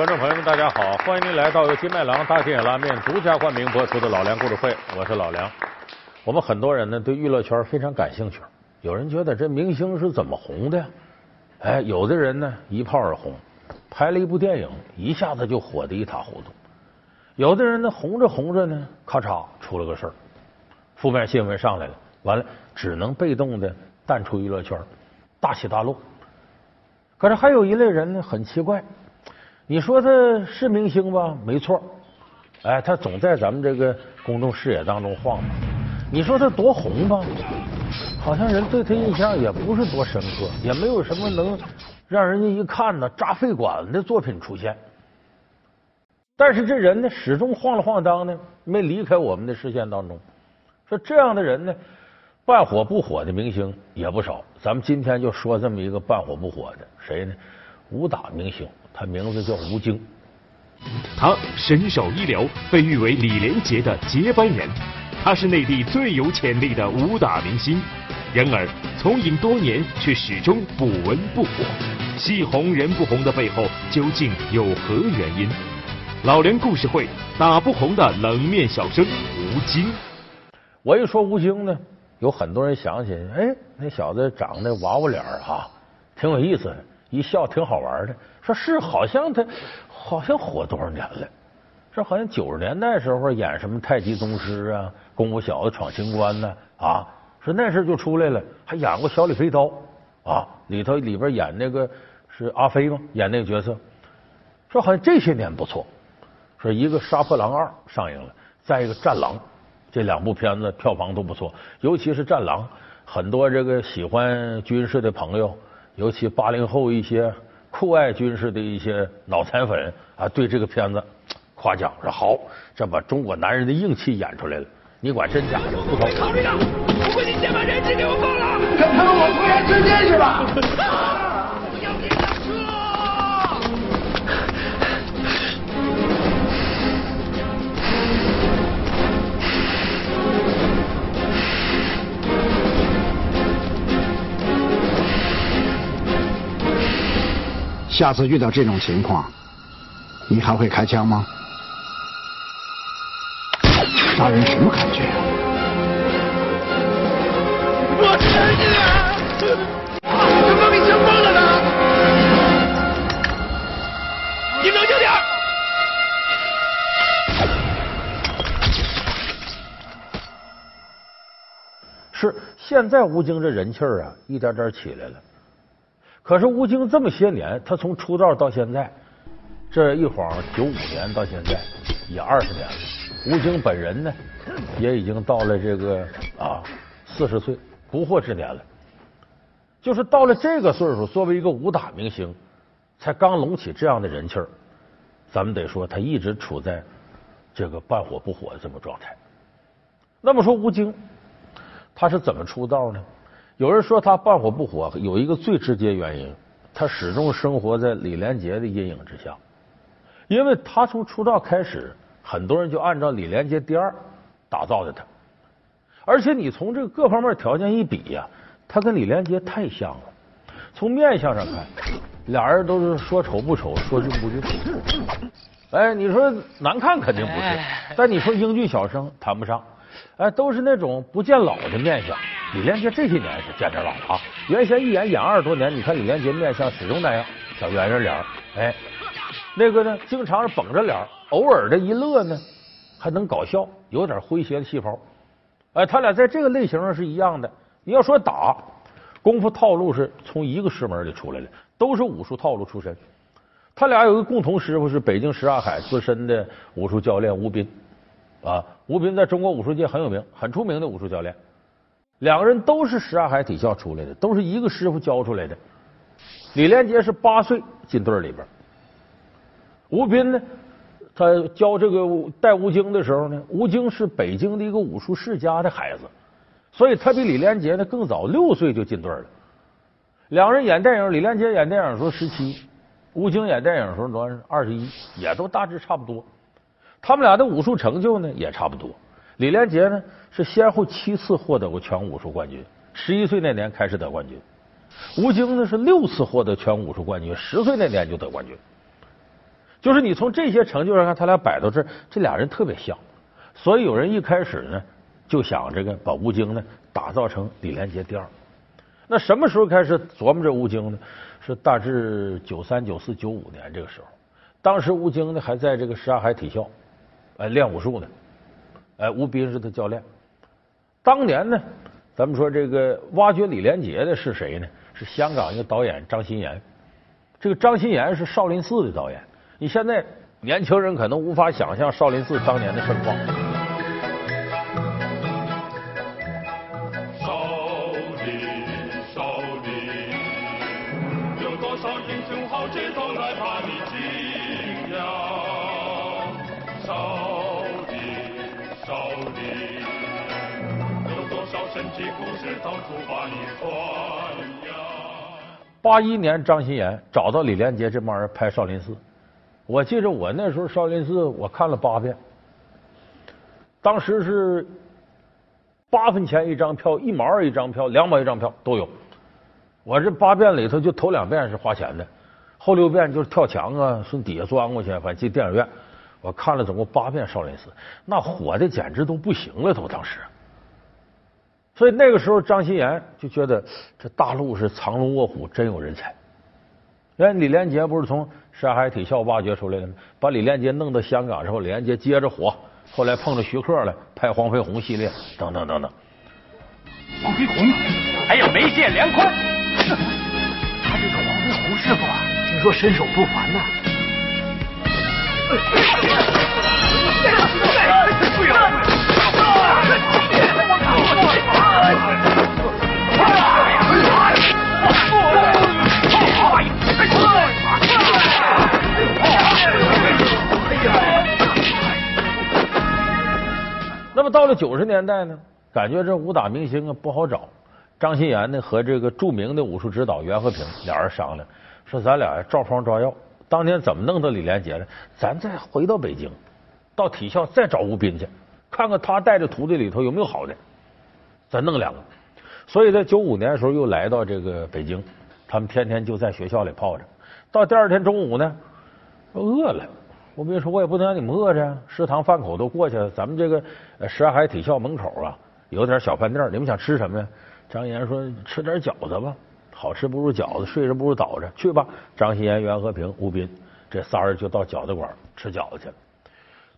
观众朋友们，大家好！欢迎您来到由金麦郎大金眼拉面独家冠名播出的《老梁故事会》，我是老梁。我们很多人呢对娱乐圈非常感兴趣，有人觉得这明星是怎么红的呀？哎，有的人呢一炮而红，拍了一部电影，一下子就火得一塌糊涂；有的人呢红着红着呢，咔嚓出了个事儿，负面新闻上来了，完了只能被动的淡出娱乐圈，大起大落。可是还有一类人呢，很奇怪。你说他是明星吧？没错，哎，他总在咱们这个公众视野当中晃。你说他多红吧？好像人对他印象也不是多深刻，也没有什么能让人家一看呢扎肺管子的作品出现。但是这人呢，始终晃了晃荡呢，没离开我们的视线当中。说这样的人呢，半火不火的明星也不少。咱们今天就说这么一个半火不火的，谁呢？武打明星。他名字叫吴京，他身手一流，被誉为李连杰的接班人。他是内地最有潜力的武打明星，然而从影多年却始终不温不火。戏红人不红的背后究竟有何原因？老梁故事会打不红的冷面小生吴京。我一说吴京呢，有很多人想起，哎，那小子长得娃娃脸哈，挺有意思的。一笑挺好玩的，说是好像他好像火多少年了？说好像九十年代时候演什么太极宗师啊，功夫小子闯情关呢啊，说那时候就出来了，还演过小李飞刀啊，里头里边演那个是阿飞吗？演那个角色，说好像这些年不错，说一个杀破狼二上映了，再一个战狼，这两部片子票房都不错，尤其是战狼，很多这个喜欢军事的朋友。尤其八零后一些酷爱军事的一些脑残粉啊，对这个片子夸奖说好，这把中国男人的硬气演出来了。你管真假的？不考虑的，不会你先把人质给我放了？跟他们我突然之间是吧？下次遇到这种情况，你还会开枪吗？杀人什么感觉？我吃你啊！怎么给枪崩了呢？你冷静点！是，现在吴京这人气儿啊，一点点起来了。可是吴京这么些年，他从出道到现在，这一晃九五年到现在也二十年了。吴京本人呢，也已经到了这个啊四十岁不惑之年了。就是到了这个岁数，作为一个武打明星，才刚隆起这样的人气儿，咱们得说他一直处在这个半火不火的这么状态。那么说吴京，他是怎么出道呢？有人说他半火不火，有一个最直接原因，他始终生活在李连杰的阴影之下，因为他从出道开始，很多人就按照李连杰第二打造的他，而且你从这个各方面条件一比呀，他跟李连杰太像了。从面相上看，俩人都是说丑不丑，说俊不俊。哎，你说难看肯定不是，但你说英俊小生谈不上。哎，都是那种不见老的面相。李连杰这些年是见着老了啊，原先一演演二十多年，你看李连杰面相始终那样，小圆圆脸哎，那个呢，经常是绷着脸，偶尔的一乐呢，还能搞笑，有点诙谐的细胞。哎，他俩在这个类型上是一样的。你要说打功夫套路，是从一个师门里出来的，都是武术套路出身。他俩有个共同师傅，是北京什刹海资深的武术教练吴斌。啊，吴斌在中国武术界很有名，很出名的武术教练。两个人都是什刹海体校出来的，都是一个师傅教出来的。李连杰是八岁进队里边，吴斌呢，他教这个带吴京的时候呢，吴京是北京的一个武术世家的孩子，所以他比李连杰呢更早，六岁就进队了。两人演电影，李连杰演电影时候十七，吴京演电影时候多少？二十一，也都大致差不多。他们俩的武术成就呢也差不多。李连杰呢是先后七次获得过全武术冠军，十一岁那年开始得冠军。吴京呢是六次获得全武术冠军，十岁那年就得冠军。就是你从这些成就上看，他俩摆到这，这俩人特别像。所以有人一开始呢，就想这个把吴京呢打造成李连杰第二。那什么时候开始琢磨这吴京呢？是大致九三、九四、九五年这个时候。当时吴京呢还在这个什刹海体校，哎练武术呢。哎，吴斌是他教练。当年呢，咱们说这个挖掘李连杰的是谁呢？是香港一个导演张鑫炎。这个张鑫炎是少林寺的导演。你现在年轻人可能无法想象少林寺当年的盛况。八一年，张欣妍找到李连杰这帮人拍少林寺。我记着我那时候少林寺我看了八遍，当时是八分钱一张票，一毛二一张票，两毛一张票都有。我这八遍里头就头两遍是花钱的，后六遍就是跳墙啊，从底下钻过去，反正进电影院。我看了总共八遍少林寺，那火的简直都不行了，都当时。所以那个时候，张欣妍就觉得这大陆是藏龙卧虎，真有人才。哎，李连杰不是从山海体校挖掘出来的吗？把李连杰弄到香港之后，李连杰接着火，后来碰着徐克了，拍黄飞鸿系列，等等等等。黄飞鸿，还有梅剑梁宽，他这个黄飞鸿师傅啊，听说身手不凡呐。到了九十年代呢，感觉这武打明星啊不好找。张鑫炎呢和这个著名的武术指导袁和平俩人商量，说咱俩照方抓药。当年怎么弄到李连杰的？咱再回到北京，到体校再找吴斌去，看看他带的徒弟里头有没有好的，咱弄两个。所以在九五年的时候又来到这个北京，他们天天就在学校里泡着。到第二天中午呢，饿了。吴斌说：“我也不能让你们饿着，食堂饭口都过去了。咱们这个什刹海体校门口啊，有点小饭店，你们想吃什么呀？”张岩说：“吃点饺子吧，好吃不如饺子，睡着不如倒着。去吧。”张鑫炎、袁和平、吴斌这仨人就到饺子馆吃饺子去了。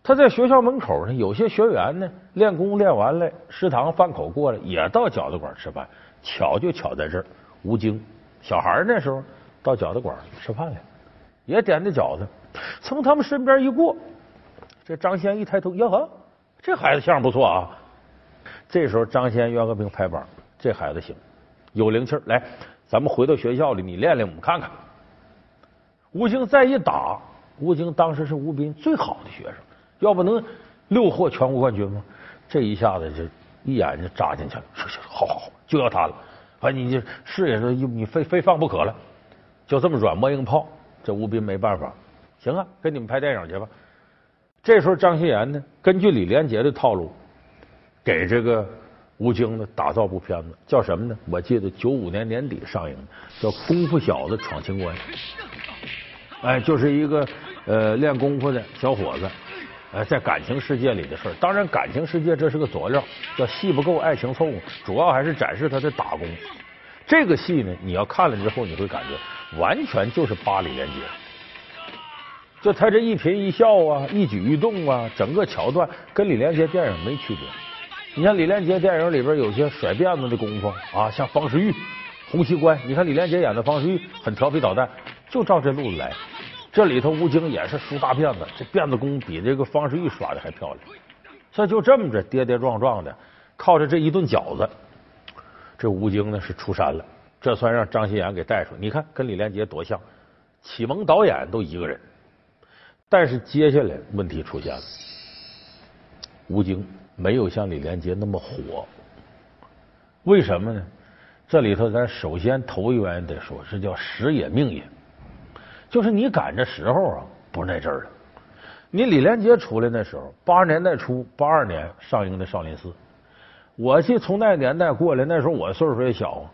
他在学校门口呢，有些学员呢练功练完了，食堂饭口过来也到饺子馆吃饭。巧就巧在这儿，吴京小孩那时候到饺子馆吃饭了，也点的饺子。从他们身边一过，这张先一抬头，哟呵，这孩子相不错啊！这时候张先袁和平拍板，这孩子行，有灵气。来，咱们回到学校里，你练练，我们看看。吴京再一打，吴京当时是吴斌最好的学生，要不能六获全国冠军吗？这一下子就一眼就扎进去了。说说好好好，就要他了。反正你这是也是你非非放不可了，就这么软磨硬泡，这吴斌没办法。行啊，跟你们拍电影去吧。这时候张鑫炎呢，根据李连杰的套路，给这个吴京呢打造部片子，叫什么呢？我记得九五年年底上映的，叫《功夫小子闯情关》。哎，就是一个呃练功夫的小伙子，呃在感情世界里的事儿。当然，感情世界这是个佐料，叫戏不够，爱情凑。主要还是展示他的打工。这个戏呢，你要看了之后，你会感觉完全就是扒李连杰。就他这一颦一笑啊，一举一动啊，整个桥段跟李连杰电影没区别。你像李连杰电影里边有些甩辫子的功夫啊，像方世玉、洪七官。你看李连杰演的方世玉很调皮捣蛋，就照这路子来。这里头吴京也是梳大辫子，这辫子功比这个方世玉耍的还漂亮。所以就这么着跌跌撞撞的，靠着这一顿饺子，这吴京呢是出山了。这算让张鑫炎给带出来。你看跟李连杰多像，启蒙导演都一个人。但是接下来问题出现了，吴京没有像李连杰那么火，为什么呢？这里头咱首先头一原因得说，这叫时也命也，就是你赶着时候啊，不是在这儿了。你李连杰出来那时候，八十年代初，八二年上映的《少林寺》，我记从那个年代过来，那时候我岁数也小，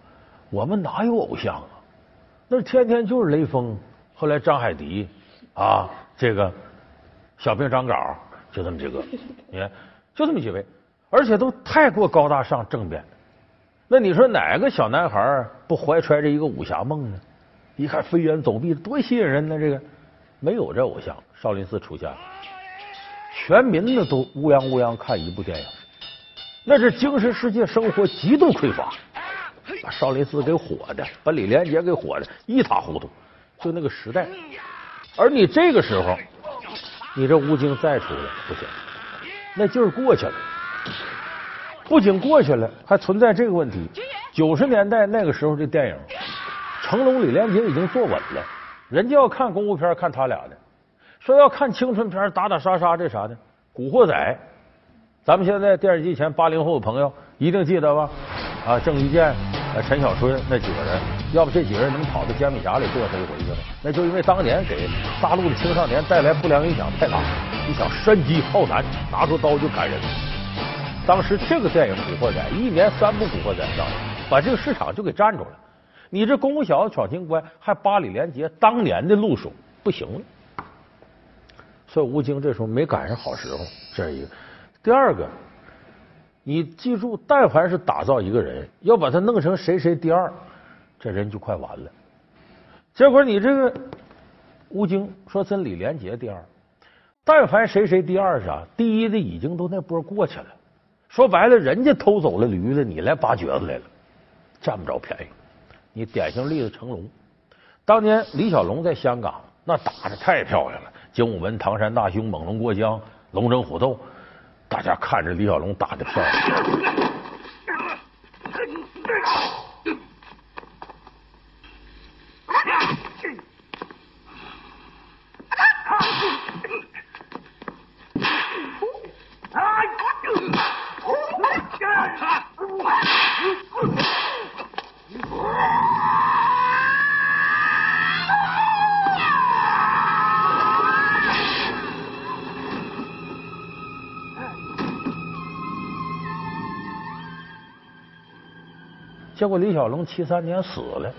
我们哪有偶像啊？那天天就是雷锋，后来张海迪啊。这个小兵张镐，就这么几个，你看，就这么几位，而且都太过高大上正面。那你说哪个小男孩不怀揣着一个武侠梦呢？一看飞檐走壁，多吸引人呢！这个没有这偶像，少林寺出现了，全民呢都乌泱乌泱看一部电影，那是精神世界生活极度匮乏，把少林寺给火的，把李连杰给火的一塌糊涂。就那个时代，而你这个时候，你这吴京再出来不行，那劲儿过去了。不仅过去了，还存在这个问题。九十年代那个时候的电影，成龙、李连杰已经坐稳了，人家要看功夫片，看他俩的；说要看青春片，打打杀杀这啥的，《古惑仔》。咱们现在电视机前八零后的朋友一定记得吧？啊，郑伊健、陈小春那几个人，要不这几个人能跑到煎饼侠里嘚瑟一回去呢？那就因为当年给大陆的青少年带来不良影响太大。你想，山鸡浩南拿出刀就砍人。当时这个电影《古惑仔》一年三部《古惑仔》上，把这个市场就给占住了。你这功夫小子闯情关，还八李连杰当年的路数，不行了。所以吴京这时候没赶上好时候，这是一个。第二个，你记住，但凡是打造一个人，要把他弄成谁谁第二，这人就快完了。结果你这个吴京说真李连杰第二，但凡谁谁第二是啥，第一的已经都那波过去了。说白了，人家偷走了驴子，你来拔橛子来了，占不着便宜。你典型例子成龙，当年李小龙在香港那打的太漂亮了，精武门、唐山大兄、猛龙过江、龙争虎斗，大家看着李小龙打的漂亮。结果李小龙七三年死了，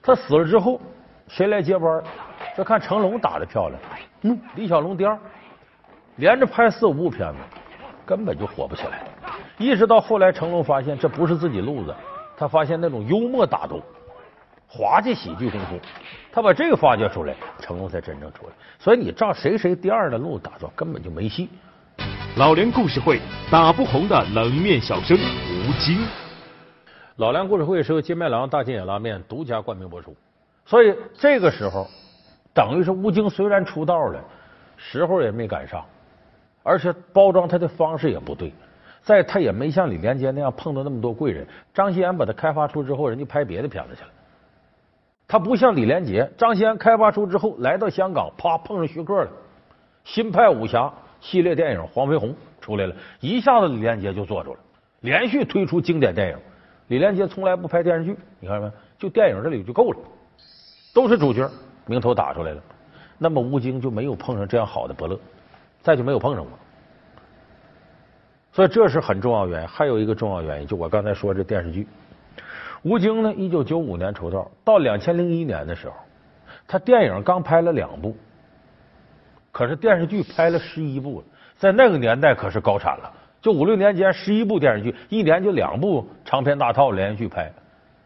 他死了之后，谁来接班？就看成龙打的漂亮，嗯，李小龙第二，连着拍四五部片子，根本就火不起来。一直到后来，成龙发现这不是自己路子，他发现那种幽默打斗、滑稽喜剧功夫，他把这个发掘出来，成龙才真正出来。所以你照谁谁第二的路打造，根本就没戏。老梁故事会打不红的冷面小生吴京。老梁故事会是由金麦郎大金眼拉面独家冠名播出，所以这个时候等于是吴京虽然出道了，时候也没赶上，而且包装他的方式也不对，再他也没像李连杰那样碰到那么多贵人。张骞安把他开发出之后，人家拍别的片子去了。他不像李连杰，张骞安开发出之后来到香港，啪碰上徐克了，新派武侠系列电影《黄飞鸿》出来了，一下子李连杰就坐住了，连续推出经典电影。李连杰从来不拍电视剧，你看没？就电影这里就够了，都是主角，名头打出来了。那么吴京就没有碰上这样好的伯乐，再就没有碰上过。所以这是很重要原因。还有一个重要原因，就我刚才说这电视剧。吴京呢，一九九五年出道，到两千零一年的时候，他电影刚拍了两部，可是电视剧拍了十一部了，在那个年代可是高产了。就五六年间，十一部电视剧，一年就两部长篇大套连续剧拍。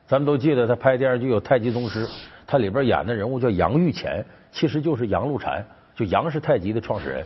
咱们都记得他拍电视剧有《太极宗师》，他里边演的人物叫杨玉乾，其实就是杨露禅，就杨氏太极的创始人。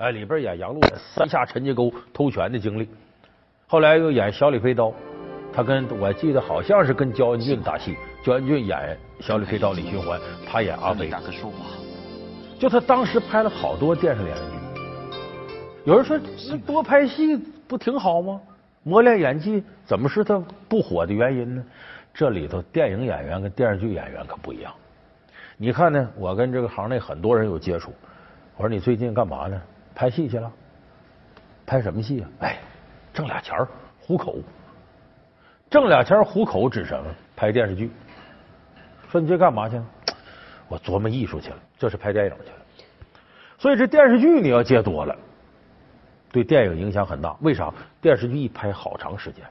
哎，里边演杨露三下陈家沟偷拳的经历，后来又演小李飞刀，他跟我记得好像是跟焦恩俊打戏，焦恩俊演小李飞刀李寻欢，他演阿飞。大哥说话，就他当时拍了好多电视连续剧。有人说，那多拍戏不挺好吗？磨练演技怎么是他不火的原因呢？这里头电影演员跟电视剧演员可不一样。你看呢，我跟这个行内很多人有接触。我说你最近干嘛呢？拍戏去了？拍什么戏啊？哎，挣俩钱糊口。挣俩钱糊口指什么？拍电视剧。说你这干嘛去了？我琢磨艺术去了，这是拍电影去了。所以这电视剧你要接多了，对电影影响很大。为啥？电视剧一拍好长时间，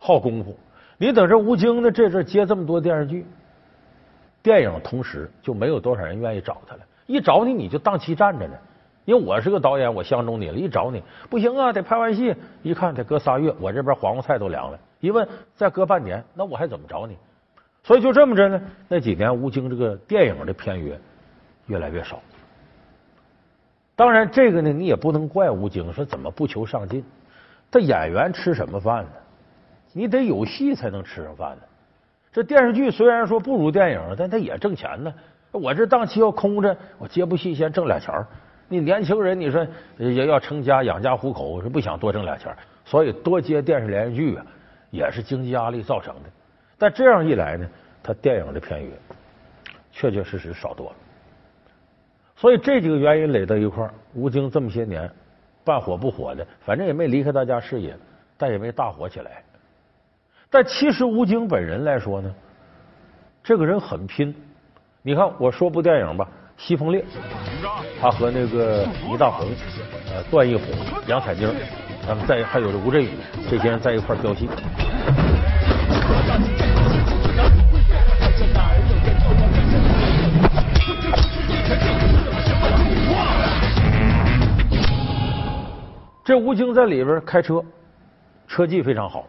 耗功夫。你等这吴京呢，这阵接这么多电视剧，电影同时就没有多少人愿意找他了。一找你，你就档期站着呢。因为我是个导演，我相中你了，一找你不行啊，得拍完戏，一看得隔仨月，我这边黄瓜菜都凉了。一问再隔半年，那我还怎么找你？所以就这么着呢。那几年吴京这个电影的片约越来越少。当然，这个呢，你也不能怪吴京，说怎么不求上进？他演员吃什么饭呢？你得有戏才能吃上饭呢。这电视剧虽然说不如电影，但它也挣钱呢。我这档期要空着，我接部戏先挣俩钱儿。你年轻人，你说也要成家养家糊口，是不想多挣俩钱，所以多接电视连续剧啊，也是经济压力造成的。但这样一来呢，他电影的片约确确实实少多了。所以这几个原因垒到一块儿，吴京这么些年半火不火的，反正也没离开大家视野，但也没大火起来。但其实吴京本人来说呢，这个人很拼。你看，我说部电影吧，《西风烈》，他和那个倪大红、呃段奕宏、杨采妮，他们在还有这吴镇宇这些人在一块飙戏。这吴京在里边开车，车技非常好。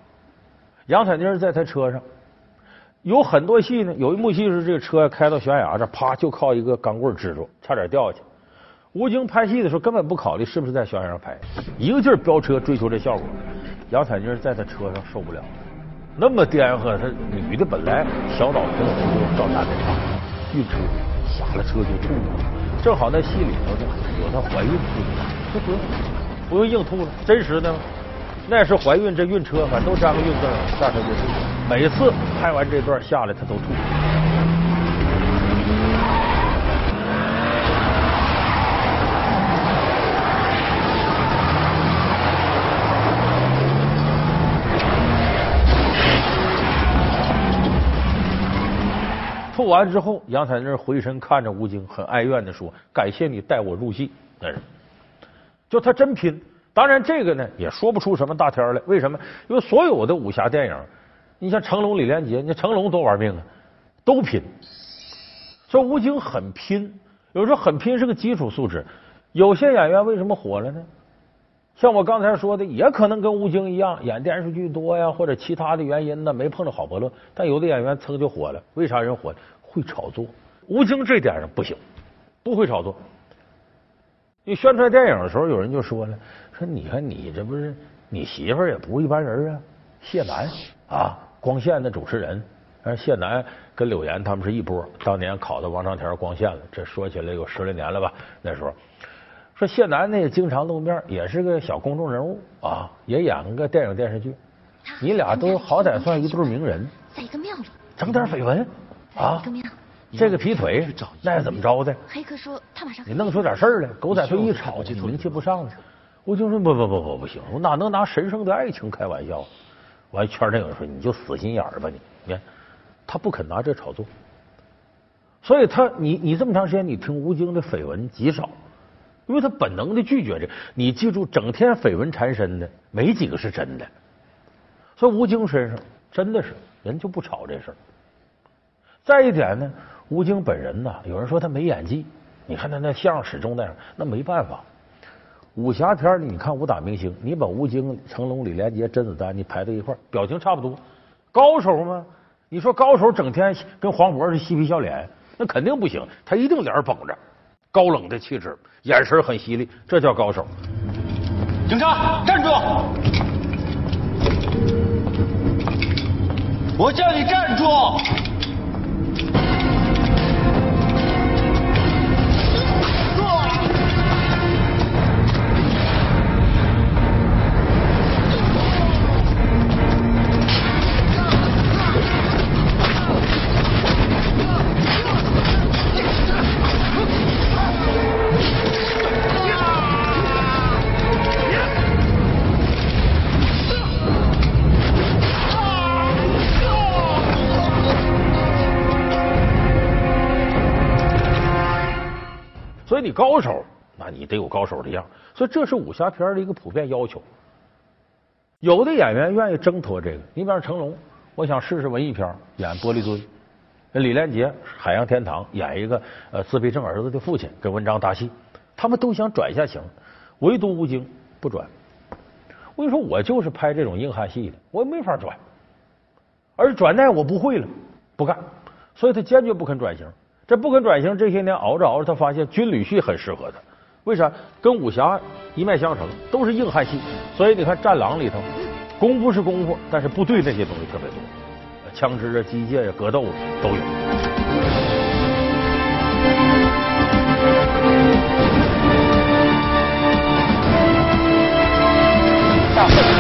杨采妮在他车上，有很多戏呢。有一幕戏是这个车开到悬崖这，啪就靠一个钢棍支住，差点掉下去。吴京拍戏的时候根本不考虑是不是在悬崖上拍，一个劲儿飙车追求这效果。杨采妮在他车上受不了，那么颠簸，他女的本来小脑平衡就照单的差，晕车下了车就吐了。正好那戏里头呢有她怀孕吐的，不用不用硬吐了，真实的吗？那是怀孕，这晕车，反正都沾个孕字，下车就吐。每次拍完这段下来，他都吐。吐完之后，杨采妮回身看着吴京，很哀怨的说：“感谢你带我入戏。”那是，就他真拼。当然，这个呢也说不出什么大天来。为什么？因为所有的武侠电影，你像成龙、李连杰，你成龙多玩命啊，都拼。所以吴京很拼，有时候很拼是个基础素质。有些演员为什么火了呢？像我刚才说的，也可能跟吴京一样，演电视剧多呀，或者其他的原因呢，没碰着好伯乐。但有的演员噌就火了，为啥人火？会炒作。吴京这点上不行，不会炒作。你宣传电影的时候，有人就说了。说你看你这不是你媳妇儿也不是一般人啊，谢楠啊，光线的主持人，而谢楠跟柳岩他们是一波，当年考到王长田光线了，这说起来有十来年了吧？那时候说谢楠呢也经常露面，也是个小公众人物啊，也演个电影电视剧，你俩都好歹算一对名人，在一个庙里整点绯闻啊，这个劈腿那是怎么着的？黑客说他马上你弄出点事儿来，狗仔队一吵，就名气不上了。吴京说：“不不不不不行，我哪能拿神圣的爱情开玩笑？”完，圈内有人说：“你就死心眼儿吧你！”你看，他不肯拿这炒作，所以他你你这么长时间，你听吴京的绯闻极少，因为他本能的拒绝这。你记住，整天绯闻缠身的，没几个是真的。所以吴京身上真的是人就不炒这事儿。再一点呢，吴京本人呢，有人说他没演技，你看他那相始终那样，那没办法。武侠片里，你看武打明星，你把吴京、成龙、李连杰、甄子丹你排在一块表情差不多，高手吗？你说高手整天跟黄渤似的嬉皮笑脸，那肯定不行。他一定脸绷着，高冷的气质，眼神很犀利，这叫高手。警察，站住！我叫你站住！高手，那你得有高手的样。所以这是武侠片的一个普遍要求。有的演员愿意挣脱这个，你比方成龙，我想试试文艺片，演玻璃堆；李连杰《海洋天堂》演一个呃自闭症儿子的父亲，跟文章搭戏，他们都想转一下型，唯独吴京不转。我跟你说，我就是拍这种硬汉戏的，我也没法转，而转那我不会了，不干，所以他坚决不肯转型。这不肯转型，这些年熬着熬着，他发现军旅戏很适合他。为啥？跟武侠一脉相承，都是硬汉戏。所以你看《战狼》里头，功夫是功夫，但是部队那些东西特别多，枪支啊、机械呀、格斗都有。所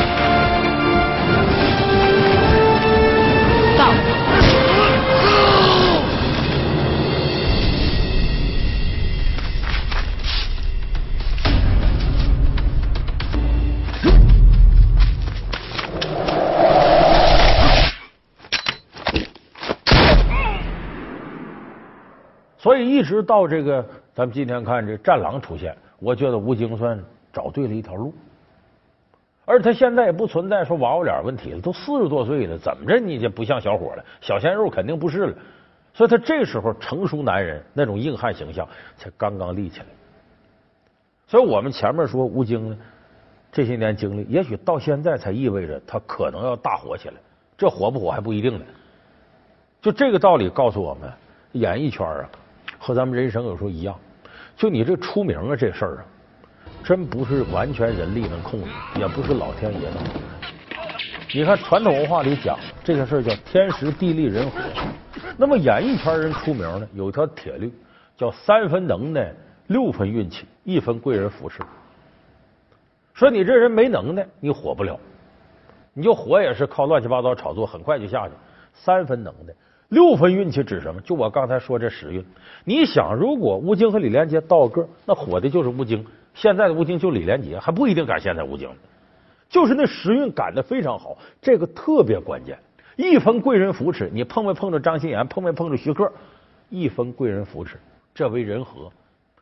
一直到这个，咱们今天看这战狼出现，我觉得吴京算找对了一条路。而他现在也不存在说娃娃脸问题了，都四十多岁了，怎么着你就不像小伙了？小鲜肉肯定不是了。所以他这时候成熟男人那种硬汉形象才刚刚立起来。所以我们前面说吴京呢，这些年经历，也许到现在才意味着他可能要大火起来。这火不火还不一定呢。就这个道理告诉我们，演艺圈啊。和咱们人生有时候一样，就你这出名啊，这事儿啊，真不是完全人力能控制，也不是老天爷能。你看传统文化里讲这个事儿叫天时地利人和。那么演艺圈人出名呢，有一条铁律，叫三分能耐，六分运气，一分贵人扶持。说你这人没能耐，你火不了，你就火也是靠乱七八糟炒作，很快就下去。三分能耐。六分运气指什么？就我刚才说这时运。你想，如果吴京和李连杰倒个，那火的就是吴京。现在的吴京就李连杰，还不一定赶现在吴京。就是那时运赶的非常好，这个特别关键。一分贵人扶持，你碰没碰着张心妍？碰没碰着徐克？一分贵人扶持，这为人和。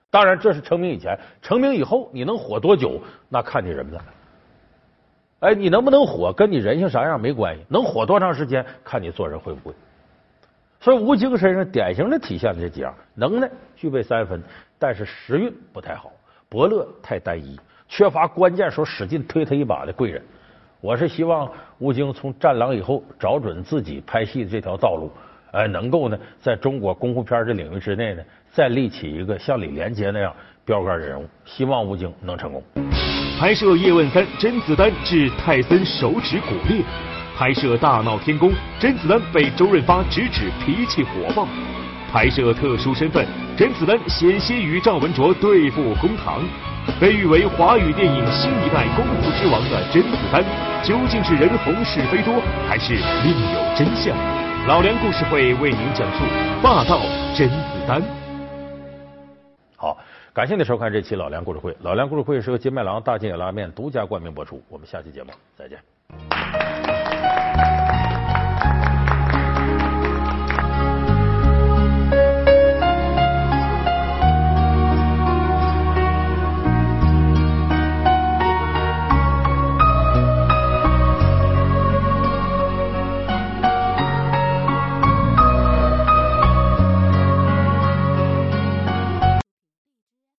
当然，这是成名以前，成名以后，你能火多久？那看你人了。哎，你能不能火，跟你人性啥样没关系。能火多长时间，看你做人会不会。所以吴京身上典型的体现了这几样：能耐具备三分，但是时运不太好，伯乐太单一，缺乏关键时候使劲推他一把的贵人。我是希望吴京从《战狼》以后找准自己拍戏的这条道路，呃，能够呢在中国功夫片这领域之内呢，再立起一个像李连杰那样标杆人物。希望吴京能成功。拍摄《叶问三》，甄子丹致泰森手指骨裂。拍摄《大闹天宫》，甄子丹被周润发直指脾气火爆；拍摄《特殊身份》，甄子丹险些与赵文卓对付公堂。被誉为华语电影新一代功夫之王的甄子丹，究竟是人红是非多，还是另有真相？老梁故事会为您讲述霸道甄子丹。好，感谢您收看这期老梁故事会。老梁故事会是由金麦郎大金野拉面独家冠名播出。我们下期节目再见。